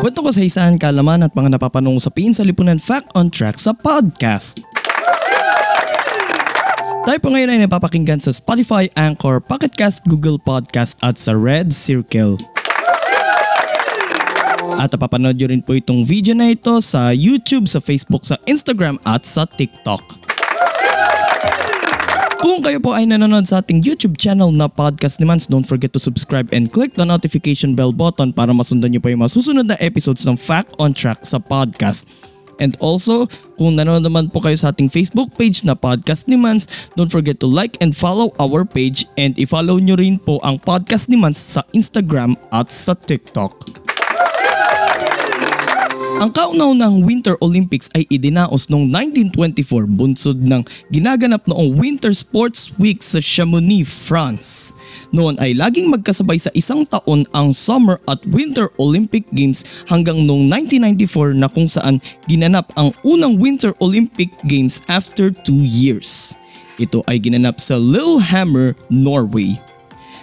Kwento ko sa isang kalaman at mga napapanong usapin sa Lipunan Fact on Track sa podcast. Tayo po ngayon ay napapakinggan sa Spotify, Anchor, Pocketcast, Google Podcast at sa Red Circle. At napapanood nyo rin po itong video na ito sa YouTube, sa Facebook, sa Instagram at sa TikTok. Kung kayo po ay nanonood sa ating YouTube channel na Podcast ni Mans, don't forget to subscribe and click the notification bell button para masundan niyo po yung masusunod na episodes ng Fact on Track sa podcast. And also, kung nanonood naman po kayo sa ating Facebook page na Podcast ni Mans, don't forget to like and follow our page and i-follow nyo rin po ang Podcast ni Mans sa Instagram at sa TikTok. Ang kauna-unahang Winter Olympics ay idinaos noong 1924 bunsod ng ginaganap noong Winter Sports Week sa Chamonix, France. Noon ay laging magkasabay sa isang taon ang Summer at Winter Olympic Games hanggang noong 1994 na kung saan ginanap ang unang Winter Olympic Games after 2 years. Ito ay ginanap sa Lillehammer, Norway.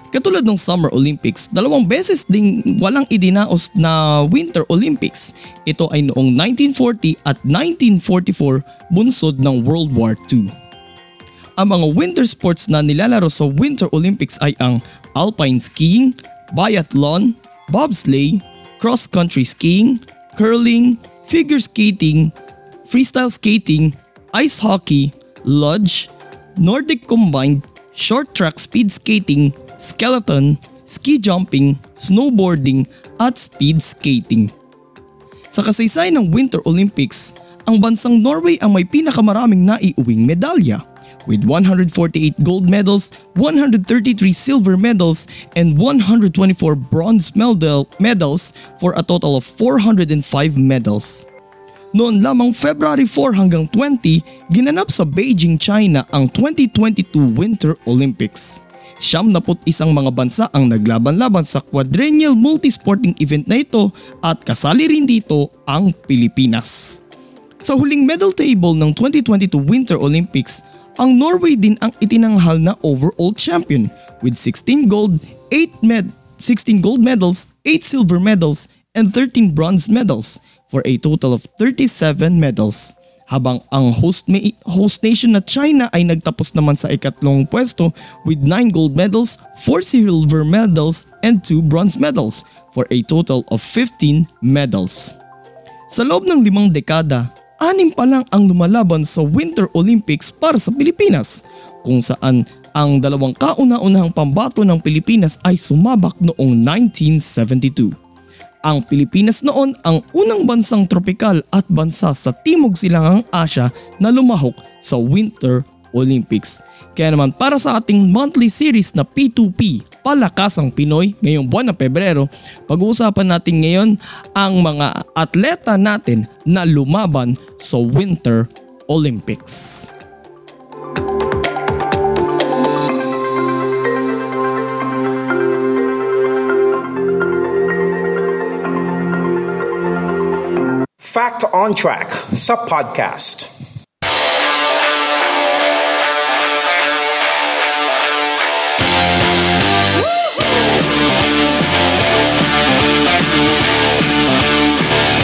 Katulad ng Summer Olympics, dalawang beses ding walang idinaos na Winter Olympics. Ito ay noong 1940 at 1944 bunsod ng World War II. Ang mga winter sports na nilalaro sa Winter Olympics ay ang alpine skiing, biathlon, bobsleigh, cross-country skiing, curling, figure skating, freestyle skating, ice hockey, lodge, Nordic combined, short track speed skating, skeleton, ski jumping, snowboarding at speed skating. Sa kasaysayan ng Winter Olympics, ang bansang Norway ang may pinakamaraming naiuwing medalya with 148 gold medals, 133 silver medals, and 124 bronze medal medals for a total of 405 medals. Noon lamang February 4 hanggang 20, ginanap sa Beijing, China ang 2022 Winter Olympics. Siyam na isang mga bansa ang naglaban-laban sa quadrennial multisporting event na ito at kasali rin dito ang Pilipinas. Sa huling medal table ng 2022 Winter Olympics, ang Norway din ang itinanghal na overall champion with 16 gold, 8 med 16 gold medals, 8 silver medals, and 13 bronze medals for a total of 37 medals habang ang host, host nation na China ay nagtapos naman sa ikatlong pwesto with 9 gold medals, 4 silver medals, and 2 bronze medals for a total of 15 medals. Sa loob ng limang dekada, anim pa lang ang lumalaban sa Winter Olympics para sa Pilipinas kung saan ang dalawang kauna-unahang pambato ng Pilipinas ay sumabak noong 1972. Ang Pilipinas noon ang unang bansang tropikal at bansa sa Timog Silangang Asya na lumahok sa Winter Olympics. Kaya naman para sa ating monthly series na P2P, Palakasang Pinoy ngayong buwan ng Pebrero, pag-uusapan natin ngayon ang mga atleta natin na lumaban sa Winter Olympics. Fact on Track sa podcast.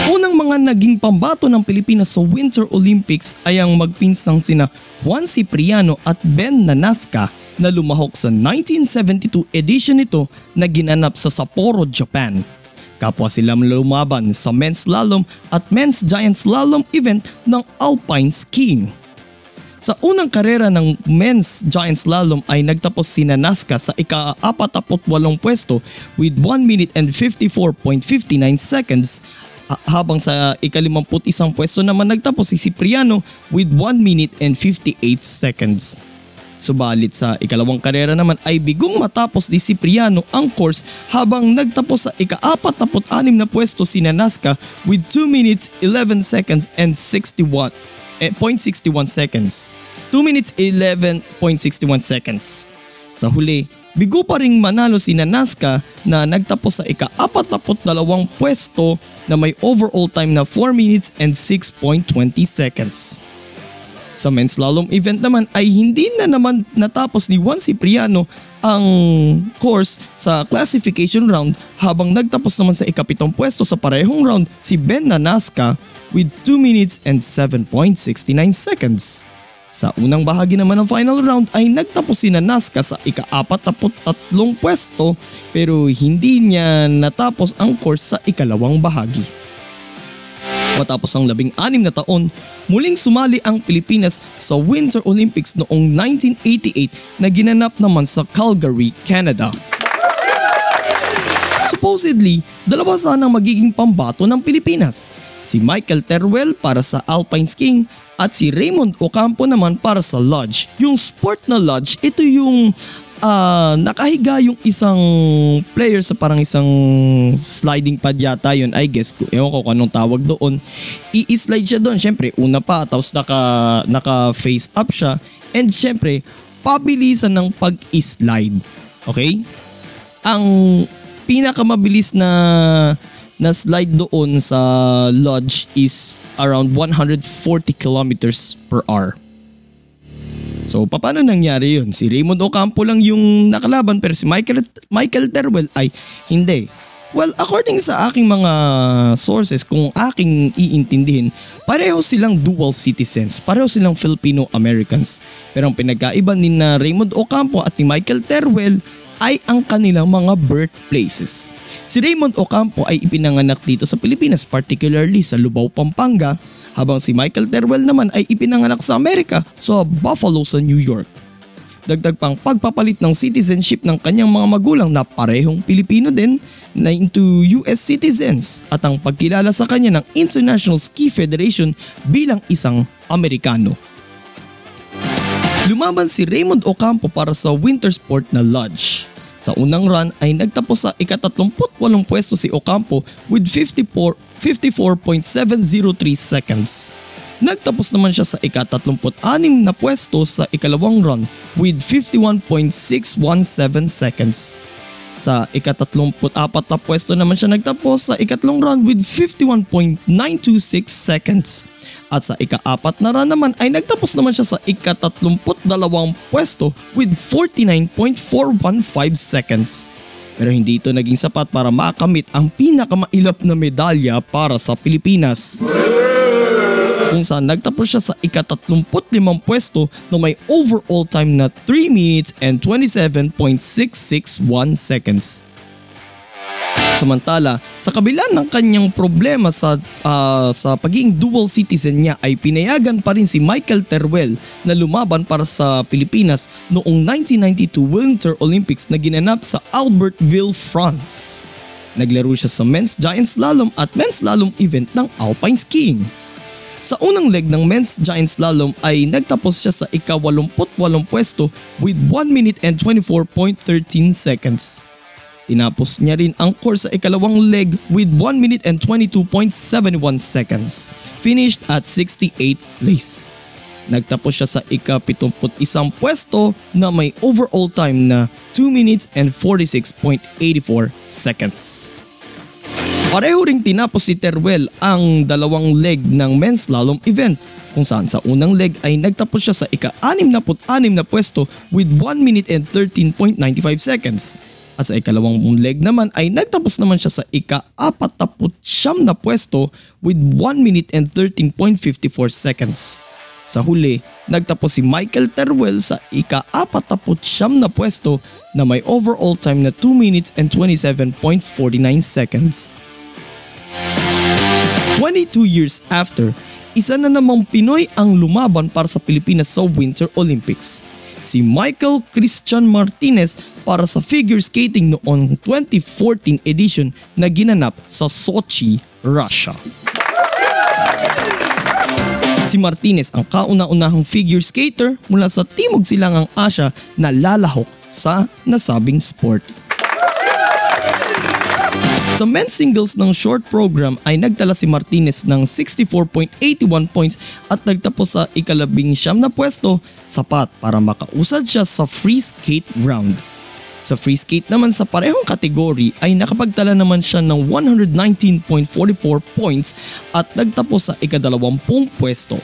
Unang mga naging pambato ng Pilipinas sa Winter Olympics ay ang magpinsang sina Juan Cipriano at Ben Nanaska na lumahok sa 1972 edition nito na ginanap sa Sapporo, Japan. Kapwa sila lumaban sa men's slalom at men's giant slalom event ng alpine skiing. Sa unang karera ng men's giant slalom ay nagtapos si Nanaska sa ika-48 pwesto with 1 minute and 54.59 seconds habang sa ika-51 pwesto naman nagtapos si Cipriano with 1 minute and 58 seconds. Subalit sa ikalawang karera naman ay bigong matapos ni Cipriano ang course habang nagtapos sa ika-46 na pwesto si Nanaska with 2 minutes 11 seconds and 61 eh, 0.61 seconds. 2 minutes 11.61 seconds. Sa huli, bigo pa ring manalo si Nanaska na nagtapos sa ika-42 pwesto na may overall time na 4 minutes and 6.20 seconds. Sa men's slalom event naman ay hindi na naman natapos ni Juan Cipriano ang course sa classification round habang nagtapos naman sa ikapitong pwesto sa parehong round si Ben Nanaska with 2 minutes and 7.69 seconds. Sa unang bahagi naman ng final round ay nagtapos si Nanaska sa ika-43 pwesto pero hindi niya natapos ang course sa ikalawang bahagi. Matapos ang labing anim na taon, muling sumali ang Pilipinas sa Winter Olympics noong 1988 na ginanap naman sa Calgary, Canada. Supposedly, dalawa sana ang magiging pambato ng Pilipinas. Si Michael Teruel para sa alpine skiing at si Raymond Ocampo naman para sa lodge. Yung sport na lodge, ito yung uh, nakahiga yung isang player sa parang isang sliding pad yata yun. I guess, ewan ko kung anong tawag doon. I-slide siya doon. Siyempre, una pa, tapos naka, naka face up siya. And siyempre, pabilisan ng pag-slide. Okay? Ang pinakamabilis na na slide doon sa lodge is around 140 kilometers per hour. So paano nangyari yun? Si Raymond Ocampo lang yung nakalaban pero si Michael, Michael Terwell ay hindi. Well, according sa aking mga sources, kung aking iintindihin, pareho silang dual citizens, pareho silang Filipino-Americans. Pero ang pinagkaiba ni na Raymond Ocampo at ni Michael Terwell ay ang kanilang mga birthplaces. Si Raymond Ocampo ay ipinanganak dito sa Pilipinas, particularly sa Lubao, Pampanga, habang si Michael Terwell naman ay ipinanganak sa Amerika sa Buffalo sa New York. Dagdag pang pagpapalit ng citizenship ng kanyang mga magulang na parehong Pilipino din na into US citizens at ang pagkilala sa kanya ng International Ski Federation bilang isang Amerikano. Lumaban si Raymond Ocampo para sa winter sport na Lodge. Sa unang run ay nagtapos sa ika-38 pwesto si Ocampo with 54, 54.703 seconds. Nagtapos naman siya sa ika-36 na pwesto sa ikalawang run with 51.617 seconds. Sa ika-34 na pwesto naman siya nagtapos sa ikatlong run with 51.926 seconds. At sa ika-apat na run naman ay nagtapos naman siya sa ika-32 pwesto with 49.415 seconds. Pero hindi ito naging sapat para makamit ang pinakamailap na medalya para sa Pilipinas kung saan nagtapos siya sa ika-35 pwesto na may overall time na 3 minutes and 27.661 seconds. Samantala, sa kabila ng kanyang problema sa uh, sa pagiging dual citizen niya ay pinayagan pa rin si Michael Teruel na lumaban para sa Pilipinas noong 1992 Winter Olympics na ginanap sa Albertville, France. Naglaro siya sa men's giant slalom at men's slalom event ng alpine skiing. Sa unang leg ng men's giant slalom ay nagtapos siya sa ika-88 pwesto with 1 minute and 24.13 seconds. Tinapos niya rin ang course sa ikalawang leg with 1 minute and 22.71 seconds. Finished at 68th place. Nagtapos siya sa ika-71 pwesto na may overall time na 2 minutes and 46.84 seconds. Pareho ring tinapos si Teruel ang dalawang leg ng men's slalom event kung saan sa unang leg ay nagtapos siya sa ika-66 na pwesto with 1 minute and 13.95 seconds. At sa ikalawang leg naman ay nagtapos naman siya sa ika-49 na pwesto with 1 minute and 13.54 seconds. Sa huli, nagtapos si Michael Teruel sa ika-49 na pwesto na may overall time na 2 minutes and 27.49 seconds. 22 years after, isa na namang Pinoy ang lumaban para sa Pilipinas sa Winter Olympics. Si Michael Christian Martinez para sa figure skating noong 2014 edition na ginanap sa Sochi, Russia. Si Martinez ang kauna-unahang figure skater mula sa Timog Silangang Asya na lalahok sa nasabing sport. Sa men's singles ng short program ay nagtala si Martinez ng 64.81 points at nagtapos sa ikalabing siyam na pwesto, sapat para makausad siya sa free skate round. Sa free skate naman sa parehong kategory ay nakapagtala naman siya ng 119.44 points at nagtapos sa ikadalawampung pwesto.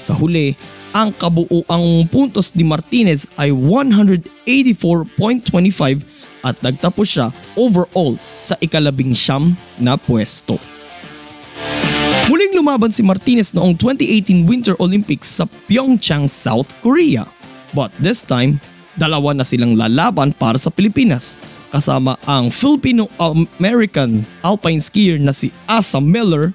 Sa huli, ang kabuuang puntos ni Martinez ay 184.25 at nagtapos siya overall sa ikalabing siyam na pwesto. Muling lumaban si Martinez noong 2018 Winter Olympics sa Pyeongchang, South Korea. But this time, dalawa na silang lalaban para sa Pilipinas kasama ang Filipino-American alpine skier na si Asa Miller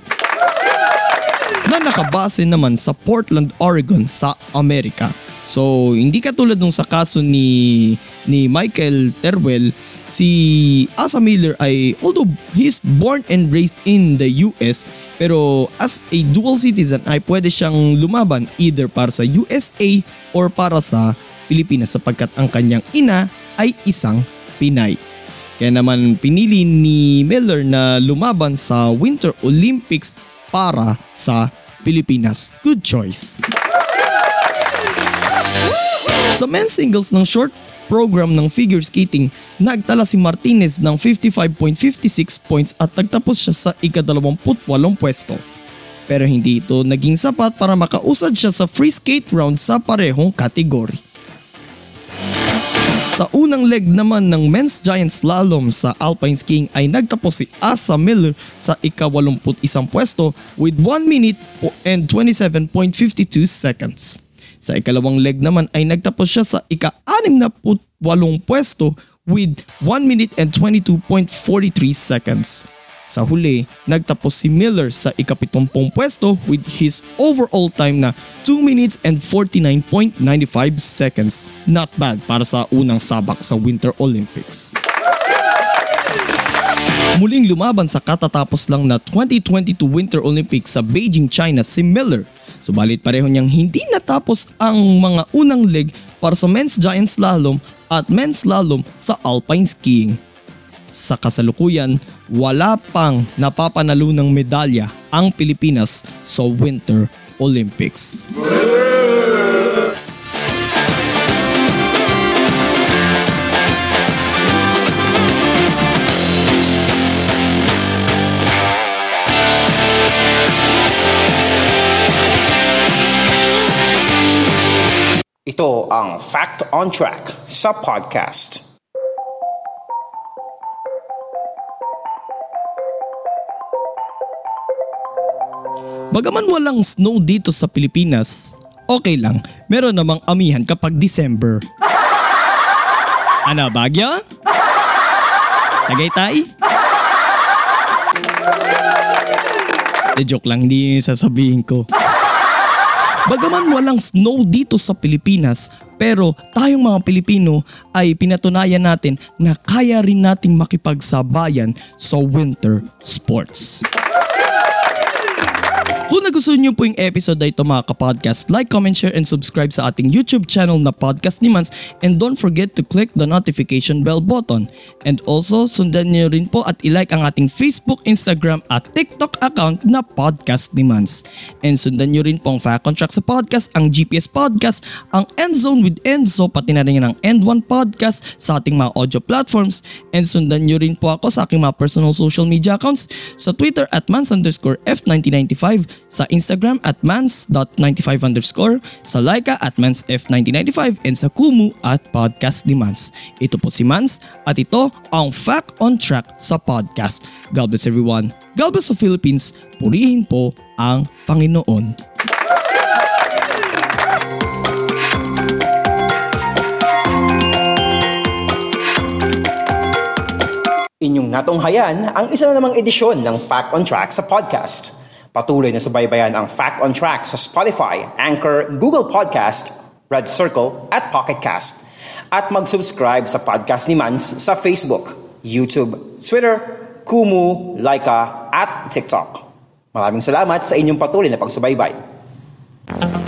na nakabase naman sa Portland, Oregon sa Amerika. So, hindi katulad nung sa kaso ni ni Michael Terwell, si Asa Miller ay although he's born and raised in the US, pero as a dual citizen ay pwede siyang lumaban either para sa USA or para sa Pilipinas sapagkat ang kanyang ina ay isang Pinay. Kaya naman pinili ni Miller na lumaban sa Winter Olympics para sa Pilipinas. Good choice. Sa men's singles ng short program ng figure skating, nagtala si Martinez ng 55.56 points at nagtapos siya sa ika-28 pwesto. Pero hindi ito naging sapat para makausad siya sa free skate round sa parehong kategory. Sa unang leg naman ng men's giant slalom sa alpine skiing ay nagtapos si Asa Miller sa ika-81 pwesto with 1 minute and 27.52 seconds. Sa ikalawang leg naman ay nagtapos siya sa ika-68 pwesto with 1 minute and 22.43 seconds. Sa huli, nagtapos si Miller sa ikapitumpong pwesto with his overall time na 2 minutes and 49.95 seconds. Not bad para sa unang sabak sa Winter Olympics. Muling lumaban sa katatapos lang na 2022 Winter Olympics sa Beijing, China si Miller Subalit pareho niyang hindi natapos ang mga unang leg para sa men's giant slalom at men's slalom sa alpine skiing. Sa kasalukuyan, wala pang napapanalo ng medalya ang Pilipinas sa Winter Olympics. Ito ang Fact on Track sa podcast. Bagaman walang snow dito sa Pilipinas, okay lang. Meron namang amihan kapag December. Ano, Bagyo? Tagaytay? De joke lang, hindi sasabihin ko. Bagaman walang snow dito sa Pilipinas, pero tayong mga Pilipino ay pinatunayan natin na kaya rin nating makipagsabayan sa winter sports. Kung nagustuhan niyo po yung episode na ito mga kapodcast, like, comment, share, and subscribe sa ating YouTube channel na Podcast ni Mans and don't forget to click the notification bell button. And also, sundan niyo rin po at ilike ang ating Facebook, Instagram at TikTok account na Podcast ni Mans. And sundan niyo rin po ang Fact Contract sa podcast, ang GPS Podcast, ang Endzone with Enzo, pati na rin ang End One Podcast sa ating mga audio platforms. And sundan niyo rin po ako sa aking mga personal social media accounts sa Twitter at mans underscore F1995 sa Instagram at mans.95 underscore, sa Laika at mansf1995 and sa Kumu at Podcast ni Mans. Ito po si Mans at ito ang Fact on Track sa podcast. God bless everyone. God bless the Philippines. Purihin po ang Panginoon. Inyong natunghayan ang isa na namang edisyon ng Fact on Track sa podcast. Patuloy na subaybayan ang Fact on Track sa Spotify, Anchor, Google Podcast, Red Circle at Pocket Cast. At mag-subscribe sa podcast ni Mans sa Facebook, YouTube, Twitter, Kumu, Laika at TikTok. Maraming salamat sa inyong patuloy na pagsubaybay. Thank